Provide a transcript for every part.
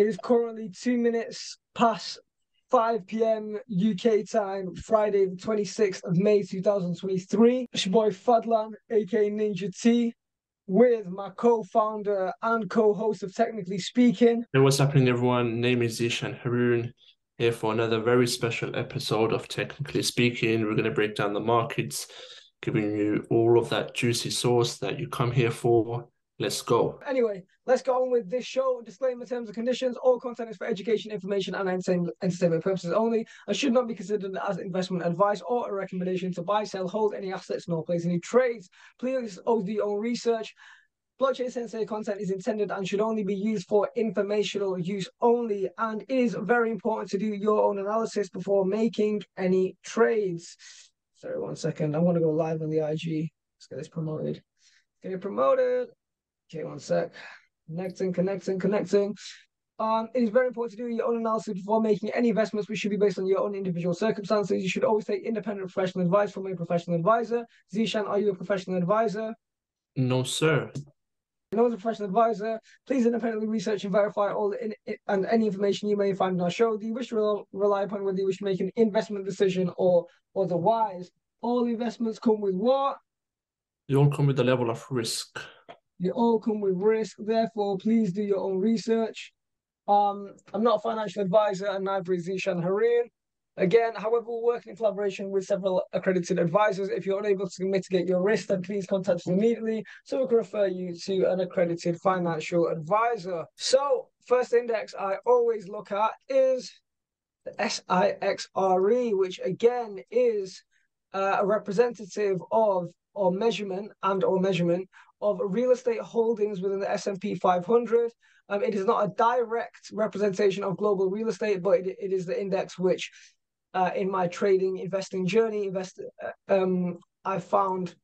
It is currently two minutes past 5 p.m. UK time, Friday, the 26th of May 2023. It's your boy Fadlan, aka Ninja T, with my co founder and co host of Technically Speaking. Hey, what's happening, everyone? Name is Ishan Haroon here for another very special episode of Technically Speaking. We're going to break down the markets, giving you all of that juicy sauce that you come here for. Let's go. Anyway, let's go on with this show. Disclaimer terms and conditions. All content is for education, information, and entertainment purposes only and should not be considered as investment advice or a recommendation to buy, sell, hold any assets, nor place any trades. Please always do your own research. Blockchain Sensei content is intended and should only be used for informational use only, and it is very important to do your own analysis before making any trades. Sorry, one second. I want to go live on the IG. Let's get this promoted. Get it promoted. Okay, one sec. Connecting, connecting, connecting. Um, it is very important to do your own analysis before making any investments, which should be based on your own individual circumstances. You should always take independent professional advice from a professional advisor. Zishan, are you a professional advisor? No, sir. No, as a professional advisor, please independently research and verify all the in, and any information you may find in our show. Do you wish to rely upon whether you wish to make an investment decision or otherwise? All investments come with what? They all come with a level of risk. They all come with risk. Therefore, please do your own research. Um, I'm not a financial advisor, and neither is Zishan Haroon. Again, however, we're working in collaboration with several accredited advisors. If you're unable to mitigate your risk, then please contact us immediately so we can refer you to an accredited financial advisor. So, first index I always look at is the SIXRE, which again is uh, a representative of or measurement and or measurement of real estate holdings within the S&P 500. Um, it is not a direct representation of global real estate, but it, it is the index which, uh, in my trading investing journey, invest uh, um, I found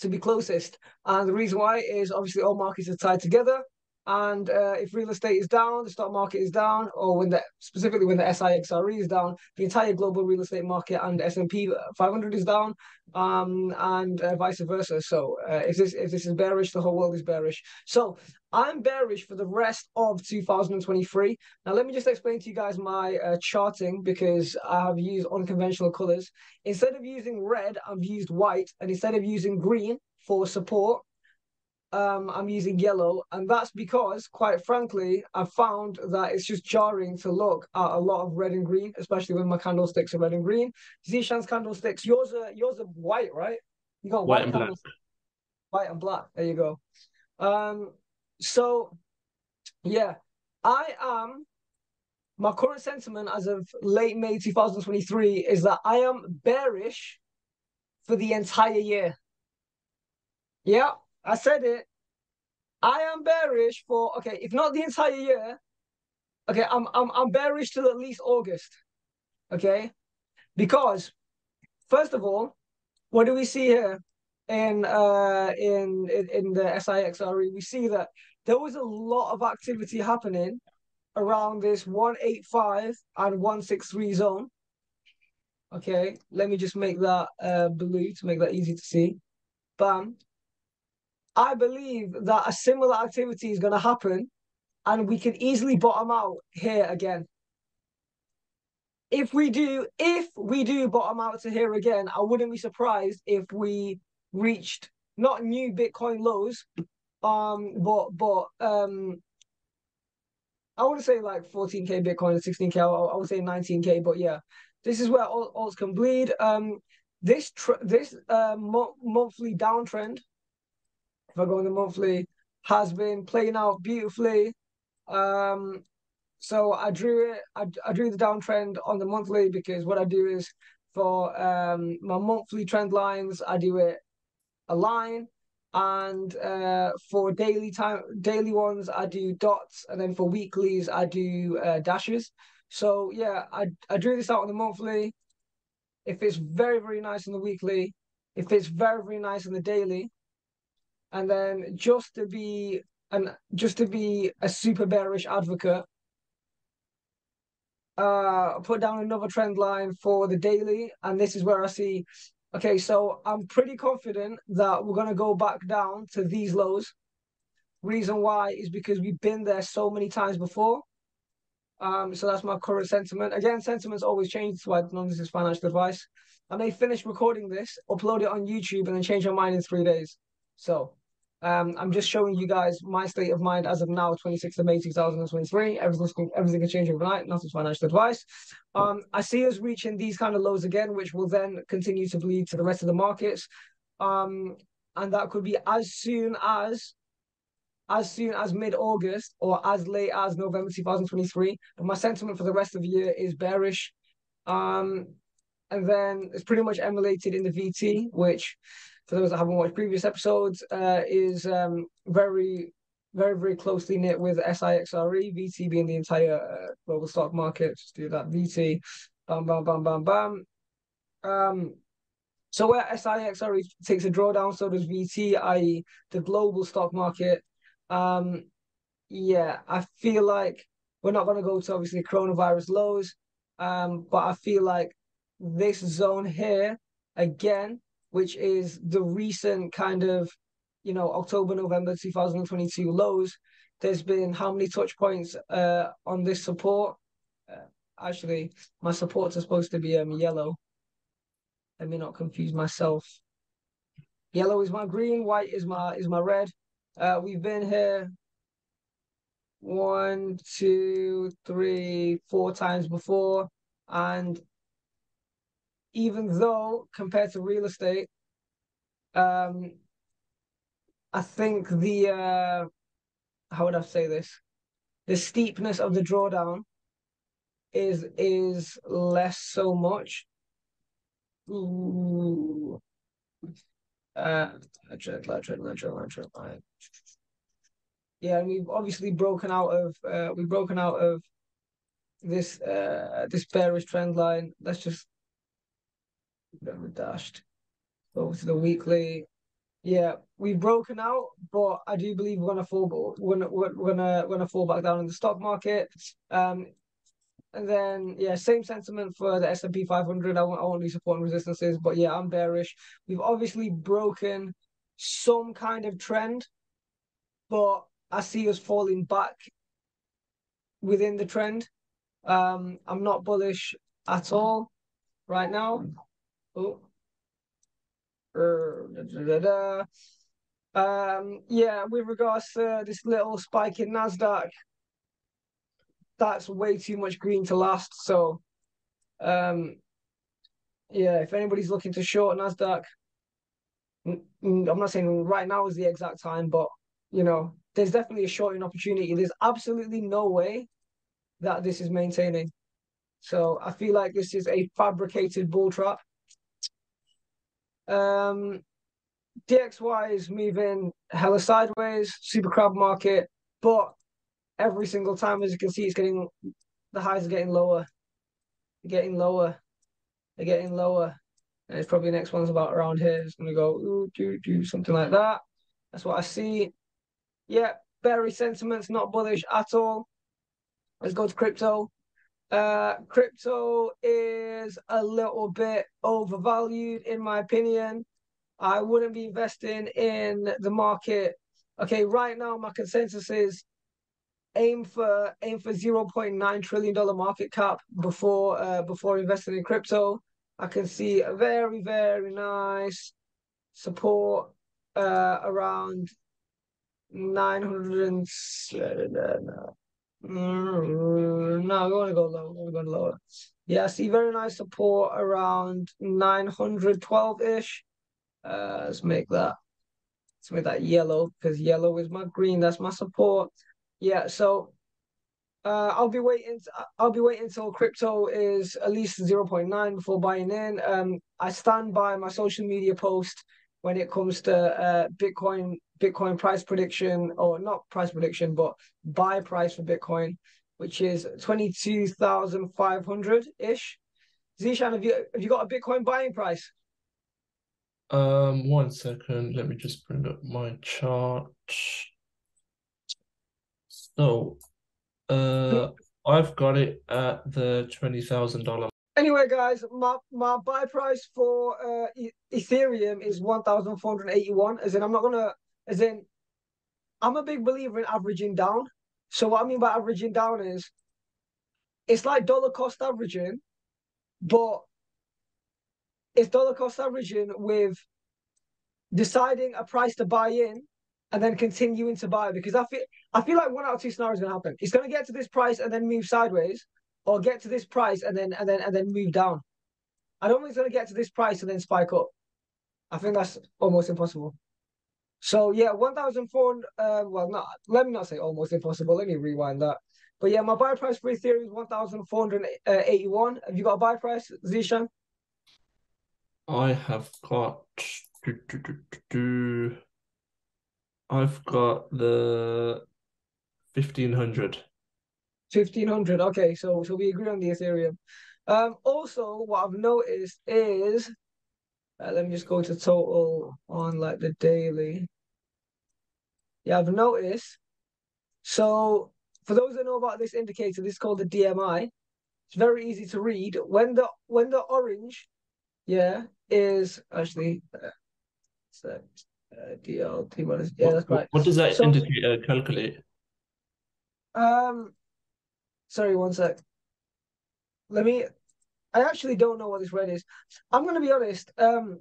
to be closest. And the reason why is obviously all markets are tied together. And uh, if real estate is down, the stock market is down, or when the specifically when the SIXRE is down, the entire global real estate market and S and P 500 is down, um, and uh, vice versa. So uh, if this if this is bearish, the whole world is bearish. So I'm bearish for the rest of 2023. Now let me just explain to you guys my uh, charting because I have used unconventional colors. Instead of using red, I've used white, and instead of using green for support um, I'm using yellow, and that's because, quite frankly, I found that it's just jarring to look at a lot of red and green, especially when my candlesticks are red and green. Zishan's candlesticks, yours are yours are white, right? You got white, white and black. White and black. There you go. Um, so yeah, I am. My current sentiment as of late May 2023 is that I am bearish for the entire year. Yeah, I said it. I am bearish for okay, if not the entire year. Okay, I'm I'm I'm bearish till at least August. Okay, because first of all, what do we see here in uh in in, in the SIXRE? We see that there was a lot of activity happening around this 185 and 163 zone. Okay, let me just make that uh blue to make that easy to see. Bam. I believe that a similar activity is going to happen and we can easily bottom out here again. If we do, if we do bottom out to here again, I wouldn't be surprised if we reached not new Bitcoin lows, um, but but um, I would say like 14k Bitcoin 16k. I, I would say 19k, but yeah, this is where all alts can bleed. Um, this tr- this uh, mo- monthly downtrend if I go on the monthly, has been playing out beautifully. Um, so I drew it. I, I drew the downtrend on the monthly because what I do is for um my monthly trend lines, I do it a line, and uh for daily time daily ones, I do dots, and then for weeklies, I do uh, dashes. So yeah, I I drew this out on the monthly. If it's very very nice on the weekly, if it's very very nice on the daily, and then just to be and just to be a super bearish advocate, uh, put down another trend line for the daily, and this is where I see. Okay, so I'm pretty confident that we're gonna go back down to these lows. Reason why is because we've been there so many times before. Um, so that's my current sentiment. Again, sentiments always change, so I know this is financial advice. I may finish recording this, upload it on YouTube, and then change my mind in three days. So um, I'm just showing you guys my state of mind as of now, 26th of May 2023. Everything's everything can change overnight. Not financial advice. Um, I see us reaching these kind of lows again, which will then continue to bleed to the rest of the markets. Um, and that could be as soon as as soon as mid-August or as late as November 2023. But my sentiment for the rest of the year is bearish. Um, and then it's pretty much emulated in the VT, which for those that haven't watched previous episodes, uh, is um, very, very, very closely knit with SIXRE, VT being the entire uh, global stock market. Just do that VT, bam, bam, bam, bam, bam. Um, so where SIXRE takes a drawdown, so does VT, i.e. the global stock market. Um, yeah, I feel like we're not going to go to obviously coronavirus lows, um, but I feel like this zone here again, which is the recent kind of, you know, October, November 2022 lows. There's been how many touch points uh, on this support? Uh, actually, my supports are supposed to be um, yellow. Let me not confuse myself. Yellow is my green, white is my is my red. Uh, we've been here one, two, three, four times before, and even though compared to real estate, um, I think the uh, how would I say this? The steepness of the drawdown is is less so much. Ooh. Uh. Yeah, and we've obviously broken out of uh, we've broken out of this uh this bearish trend line. Let's just dashed over to the weekly. Yeah, we've broken out, but I do believe we're gonna fall. Gonna we're gonna we're gonna fall back down in the stock market. Um, and then yeah, same sentiment for the S and P 500. I won't, I won't be supporting resistances, but yeah, I'm bearish. We've obviously broken some kind of trend, but I see us falling back within the trend. Um, I'm not bullish at all right now. Oh. Er, da, da, da, um, yeah, with regards to this little spike in Nasdaq, that's way too much green to last. So, um, yeah, if anybody's looking to short Nasdaq, I'm not saying right now is the exact time, but you know, there's definitely a shorting opportunity. There's absolutely no way that this is maintaining. So I feel like this is a fabricated bull trap. Um, DXY is moving hella sideways, super crab market, but every single time, as you can see, it's getting the highs are getting lower, they're getting lower, they're getting lower, and it's probably the next one's about around here. It's gonna go ooh, do do something like that. That's what I see. Yeah, very sentiments not bullish at all. Let's go to crypto. Uh, crypto is a little bit overvalued, in my opinion. I wouldn't be investing in the market. Okay, right now my consensus is aim for aim for zero point nine trillion dollar market cap before uh, before investing in crypto. I can see a very very nice support uh, around nine hundred and no, we're gonna go low. We're going lower. Yeah, I see very nice support around nine hundred twelve ish. Uh, let's make that. Let's make that yellow because yellow is my green. That's my support. Yeah, so uh, I'll be waiting. I'll be waiting until crypto is at least 0.9 before buying in. Um, I stand by my social media post when it comes to uh, Bitcoin Bitcoin price prediction, or not price prediction, but buy price for Bitcoin, which is twenty two thousand five hundred ish. Zishan, have you have you got a Bitcoin buying price? Um, one second. Let me just bring up my chart. So, uh, I've got it at the twenty thousand dollar. Anyway, guys, my my buy price for uh Ethereum is one thousand four hundred eighty one. As in, I'm not gonna. As in, I'm a big believer in averaging down. So what I mean by averaging down is, it's like dollar cost averaging, but it's dollar cost averaging with deciding a price to buy in and then continuing to buy because I feel I feel like one out of two scenarios gonna happen. It's gonna get to this price and then move sideways, or get to this price and then and then and then move down. I don't think it's gonna get to this price and then spike up. I think that's almost impossible. So yeah, one thousand four. Uh, well, not let me not say almost impossible. Let me rewind that. But yeah, my buy price for Ethereum is one thousand four hundred eighty-one. Have you got a buy price, Zishan? I have got. Do, do, do, do, I've got the fifteen hundred. Fifteen hundred. Okay, so so we agree on the Ethereum. Um, also, what I've noticed is, uh, let me just go to total on like the daily. Yeah, I've noticed. So for those that know about this indicator, this is called the DMI. It's very easy to read. When the when the orange, yeah, is actually uh, so, uh, DLT minus yeah, that's right. What does that so, indicator calculate? Um, sorry, one sec. Let me. I actually don't know what this red is. I'm going to be honest. Um,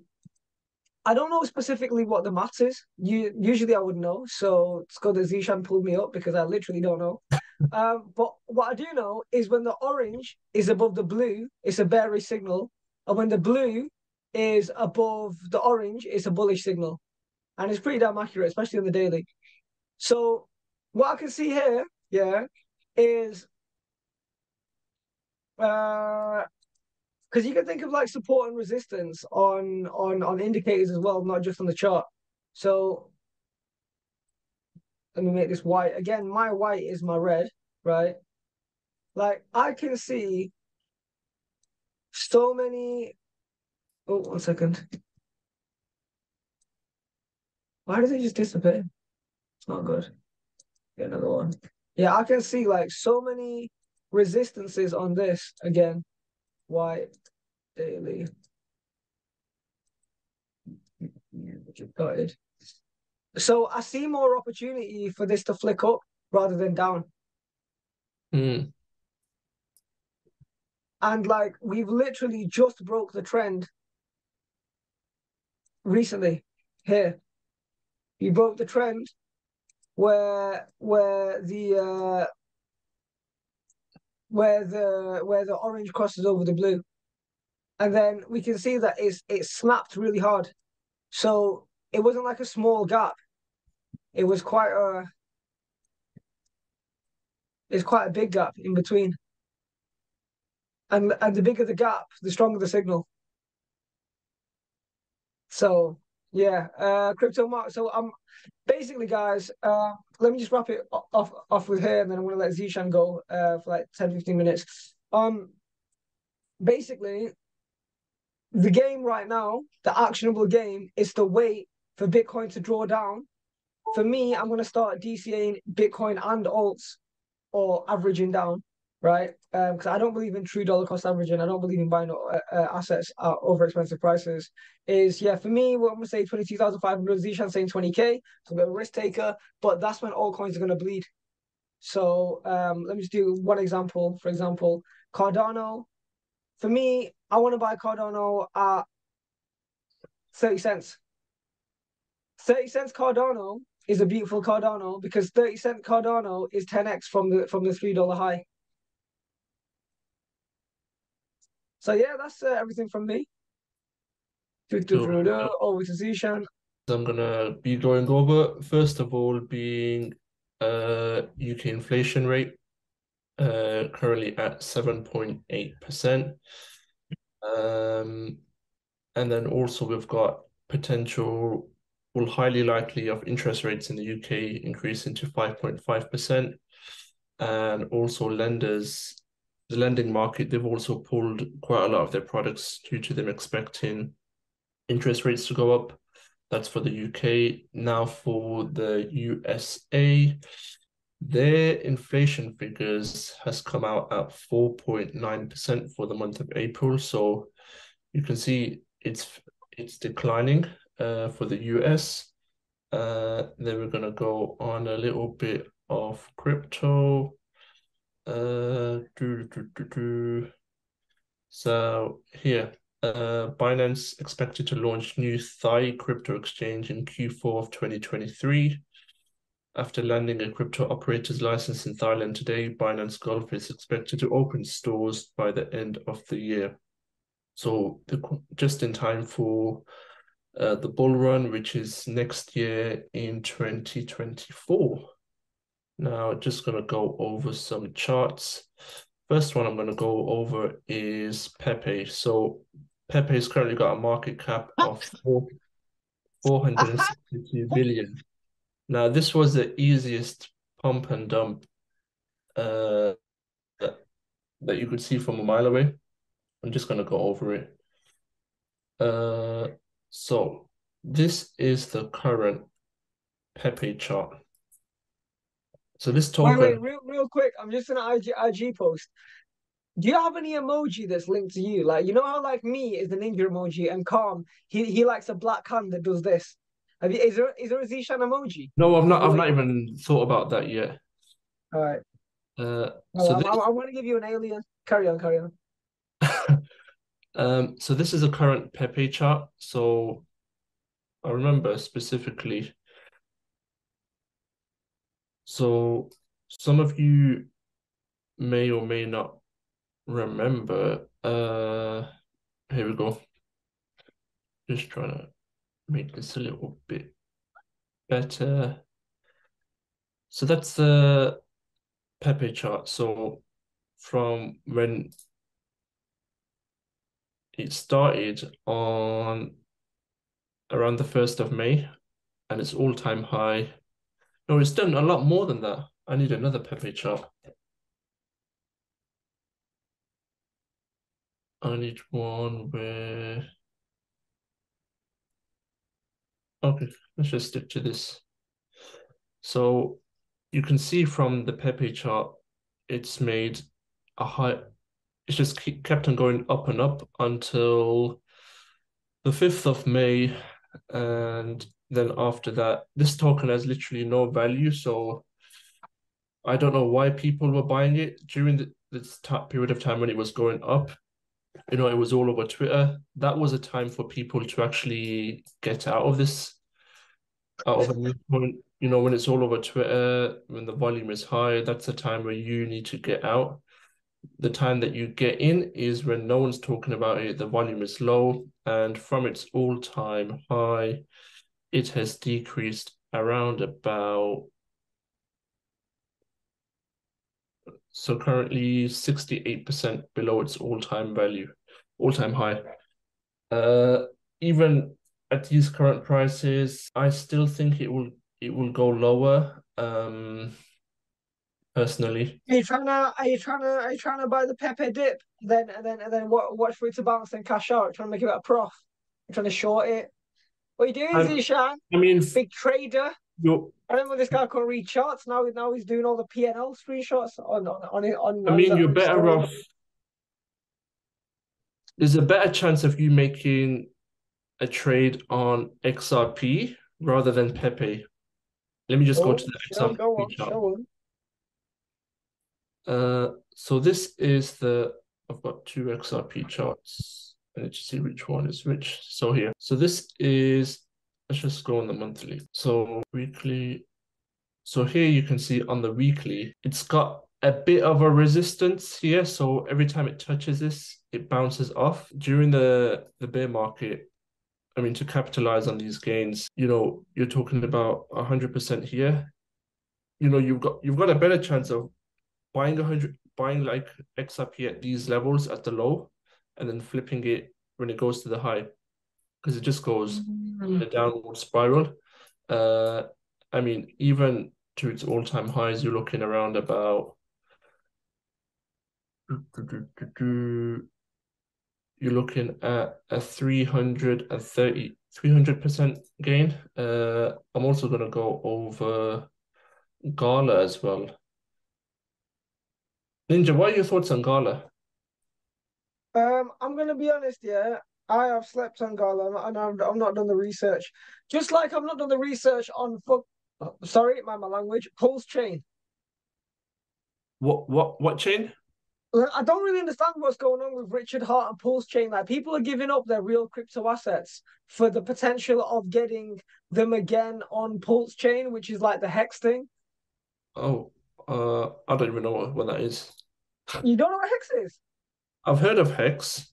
I don't know specifically what the maths is. You usually I would know. So it's good that Zishan pulled me up because I literally don't know. um, but what I do know is when the orange is above the blue, it's a bearish signal, and when the blue is above the orange, it's a bullish signal, and it's pretty damn accurate, especially on the daily. So what I can see here, yeah, is uh because you can think of like support and resistance on on on indicators as well, not just on the chart. So let me make this white again. My white is my red, right? Like I can see so many. Oh, one second. Why does it just disappear? It's not good. Get another one. Yeah, I can see like so many resistances on this again. White daily. Gutted. So I see more opportunity for this to flick up rather than down. Mm. And like we've literally just broke the trend recently here. You broke the trend where where the uh where the where the orange crosses over the blue and then we can see that it's it snapped really hard. So it wasn't like a small gap. It was quite a it's quite a big gap in between. And and the bigger the gap, the stronger the signal. So yeah, uh crypto market. So I'm basically guys, uh let me just wrap it off off with here, and then I'm gonna let Zishan go uh for like 10, 15 minutes. Um basically the game right now, the actionable game, is to wait for Bitcoin to draw down. For me, I'm going to start DCAing Bitcoin and alts or averaging down, right? Because um, I don't believe in true dollar cost averaging. I don't believe in buying uh, uh, assets at over expensive prices. Is yeah, for me, what I'm to say 22,500, Zishan saying 20K, so of a risk taker, but that's when all coins are going to bleed. So um, let me just do one example. For example, Cardano, for me, I want to buy Cardano at 30 cents. 30 cents Cardano is a beautiful Cardano because 30 cent Cardano is 10x from the from the three dollar high. So yeah, that's uh, everything from me. Over to Zishan. I'm gonna be going over first of all being uh UK inflation rate uh, currently at 7.8%. Um, and then also we've got potential, well, highly likely of interest rates in the UK increasing to 5.5%. And also lenders, the lending market, they've also pulled quite a lot of their products due to them expecting interest rates to go up. That's for the UK. Now for the USA, their inflation figures has come out at 4.9% for the month of April. So you can see it's it's declining uh, for the US. Uh, then we're going to go on a little bit of crypto. Uh. So here, uh, Binance expected to launch new Thai crypto exchange in Q4 of 2023. After landing a crypto operator's license in Thailand today, Binance Gulf is expected to open stores by the end of the year. So the, just in time for uh, the bull run, which is next year in 2024. Now, just going to go over some charts. First one I'm going to go over is Pepe. So Pepe's currently got a market cap of four, 462 billion. Now, this was the easiest pump and dump uh, that, that you could see from a mile away. I'm just going to go over it. Uh, so this is the current Pepe chart. So this token. Wait, wait, real, real quick. I'm just gonna IG, IG post. Do you have any emoji that's linked to you? Like, you know how like me is the ninja emoji and Calm, he he likes a black hand that does this. Have you, is there is there a Zishan emoji? No, I've not. I've not even thought about that yet. All right. Uh, so I'm, I'm, I'm to give you an alien. Carry on, carry on. um, so this is a current Pepe chart. So I remember specifically so some of you may or may not remember. Uh, here we go. Just trying to make this a little bit better. So that's the Pepe chart. So from when it started on around the 1st of May and its all-time high no, it's done a lot more than that. I need another Pepe chart. I need one where... Okay, let's just stick to this. So you can see from the Pepe chart, it's made a high, it's just kept on going up and up until the 5th of May and then after that, this token has literally no value. So I don't know why people were buying it during the, this period of time when it was going up. You know, it was all over Twitter. That was a time for people to actually get out of this, out of a point. You know, when it's all over Twitter, when the volume is high, that's a time where you need to get out. The time that you get in is when no one's talking about it, the volume is low, and from its all-time high, it has decreased around about so currently 68% below its all-time value, all-time high. Uh, even at these current prices, I still think it will it will go lower. Um, personally. Are you trying to are you trying to are you trying to buy the Pepe dip? Then and then and then watch for it to bounce and cash out, trying to make it a prof. You're trying to short it. What are you doing, um, Zishan? I mean, big trader. You're, I remember this guy couldn't read charts. Now, now he's doing all the PNL screenshots on on on. on I mean, you're better off. There's a better chance of you making a trade on XRP rather than Pepe. Let me just oh, go to the XRP go on, chart. Uh, so this is the. I've got two XRP charts. I need to see which one is which. So here. So this is, let's just go on the monthly. So weekly. So here you can see on the weekly, it's got a bit of a resistance here. So every time it touches this, it bounces off. During the, the bear market, I mean, to capitalize on these gains, you know, you're talking about 100% here. You know, you've got you've got a better chance of buying 100, buying like XRP at these levels at the low and then flipping it when it goes to the high because it just goes mm-hmm. a downward spiral. Uh, I mean, even to its all-time highs, you're looking around about you're looking at a 330 300% gain. Uh, I'm also going to go over Gala as well. Ninja, what are your thoughts on Gala? Um, I'm gonna be honest, yeah. I have slept on Gala and I've, I've not done the research. Just like I've not done the research on fuck. Sorry, my, my language. Pulse chain. What what what chain? I don't really understand what's going on with Richard Heart and Pulse Chain. Like people are giving up their real crypto assets for the potential of getting them again on Pulse Chain, which is like the Hex thing. Oh, uh, I don't even know what, what that is. You don't know what Hex is? I've heard of Hex.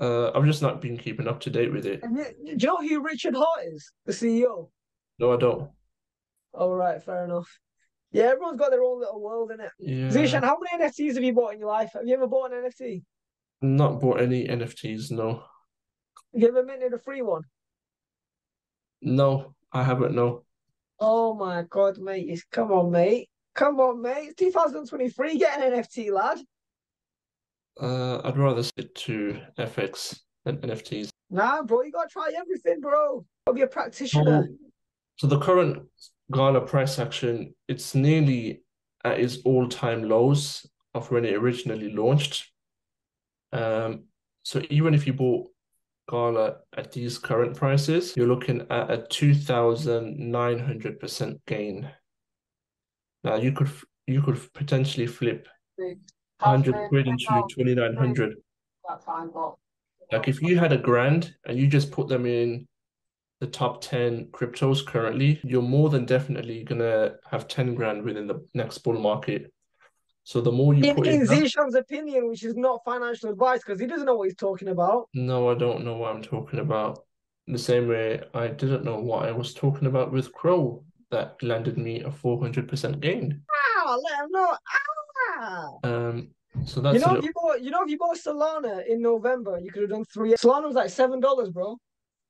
Uh, I've just not been keeping up to date with it. And you, do you know who Richard Heart is? The CEO. No, I don't. All right, fair enough. Yeah, everyone's got their own little world in it. Yeah. Zishan, how many NFTs have you bought in your life? Have you ever bought an NFT? Not bought any NFTs, no. Have you ever minted a free one? No, I haven't, no. Oh my god, mate. Come on, mate. Come on, mate. It's 2023. Get an NFT, lad. Uh, I'd rather stick to FX than NFTs. Nah, bro, you gotta try everything, bro. Gotta be a practitioner. So, the current Gala price action, it's nearly at its all-time lows of when it originally launched. Um, so even if you bought Gala at these current prices, you're looking at a 2,900% gain. Now you could you could potentially flip 100 quid into 2,900. Like if you had a grand and you just put them in the top 10 cryptos currently, you're more than definitely gonna have 10 grand within the next bull market. So the more you in, put in in, Zishan's opinion, which is not financial advice because he doesn't know what he's talking about. no, I don't know what I'm talking about. The same way I didn't know what I was talking about with Crow that landed me a 400% gain. Ah, let him know. Ah. Um, so that's You know, a if you bought, you know, if you bought Solana in November, you could have done three. Solana was like seven dollars, bro,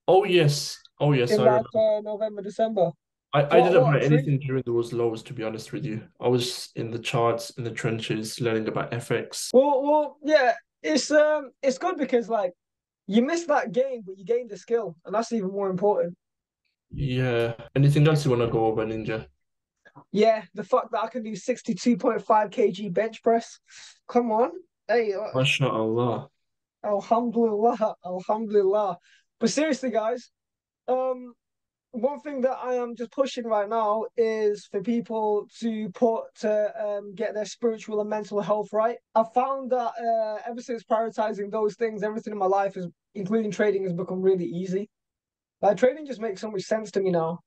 oh yes, oh yes, in I like remember. uh, November, December. I, I didn't buy anything during those lows, to be honest with you. I was in the charts, in the trenches, learning about FX. Well, well, yeah, it's um, it's good because like you missed that game, but you gained the skill, and that's even more important. Yeah. Anything else you want to go over, Ninja? Yeah, the fact that I can do sixty-two point five kg bench press. Come on, hey, uh, MashaAllah. Alhamdulillah, Alhamdulillah. But seriously, guys, um, one thing that I am just pushing right now is for people to put to um get their spiritual and mental health right. I found that uh, ever since prioritizing those things, everything in my life is, including trading, has become really easy. Like trading just makes so much sense to me now.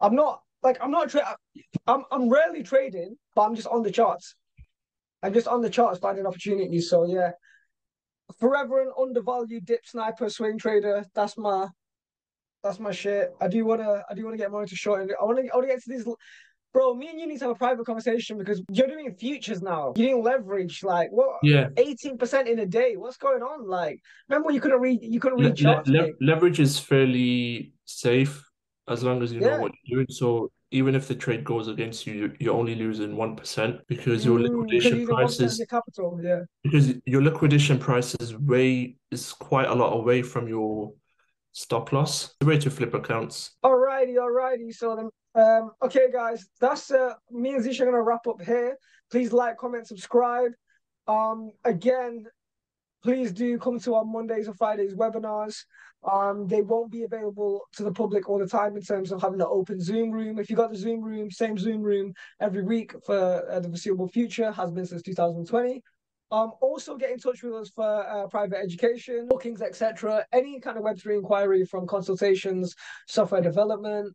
I'm not like I'm not tra- I'm I'm rarely trading, but I'm just on the charts. I'm just on the charts finding opportunities. So yeah forever an undervalued dip sniper swing trader. That's my that's my shit. I do wanna I do wanna get more into short. I wanna I wanna get to these bro, me and you need to have a private conversation because you're doing futures now. You're doing leverage, like what Yeah. 18% in a day. What's going on? Like remember you couldn't read you couldn't read le- charts. le- leverage is fairly safe as long as you know what you're doing. So even if the trade goes against you, you- you're only losing 1% because your Mm, liquidation 1% of prices your capital, yeah. because your liquidation price is way is quite a lot away from your stop loss. The way to flip accounts. Alrighty, alrighty. So then, um, okay, guys, that's uh, me and Zisha are gonna wrap up here. Please like, comment, subscribe. Um, again, please do come to our Mondays or Fridays webinars. Um, they won't be available to the public all the time in terms of having an open Zoom room. If you got the Zoom room, same Zoom room every week for uh, the foreseeable future, has been since 2020. Um, also get in touch with us for uh, private education, bookings, etc. Any kind of Web3 inquiry from consultations, software development,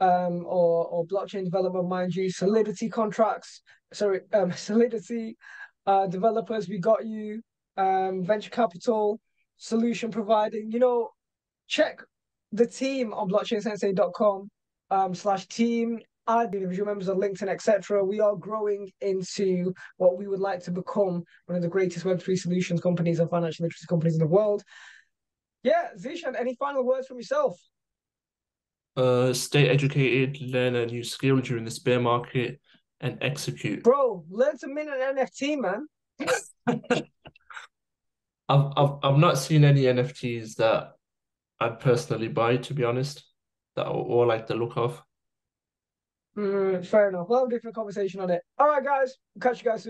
um, or or blockchain development, mind you, Solidity contracts, sorry, um, Solidity uh, developers, we got you, um, venture capital, solution providing. You know, check the team on blockchainsensei.com um, slash team. Add individual members of LinkedIn, etc. We are growing into what we would like to become one of the greatest Web3 solutions companies and financial literacy companies in the world. Yeah, Zishan, any final words from yourself? Uh, stay educated, learn a new skill during this bear market, and execute. Bro, learn to mint an NFT, man. I've I've I've not seen any NFTs that I'd personally buy, to be honest, that or, like the look of. Mm, fair enough. We'll have a different conversation on it. All right, guys. Catch you guys soon.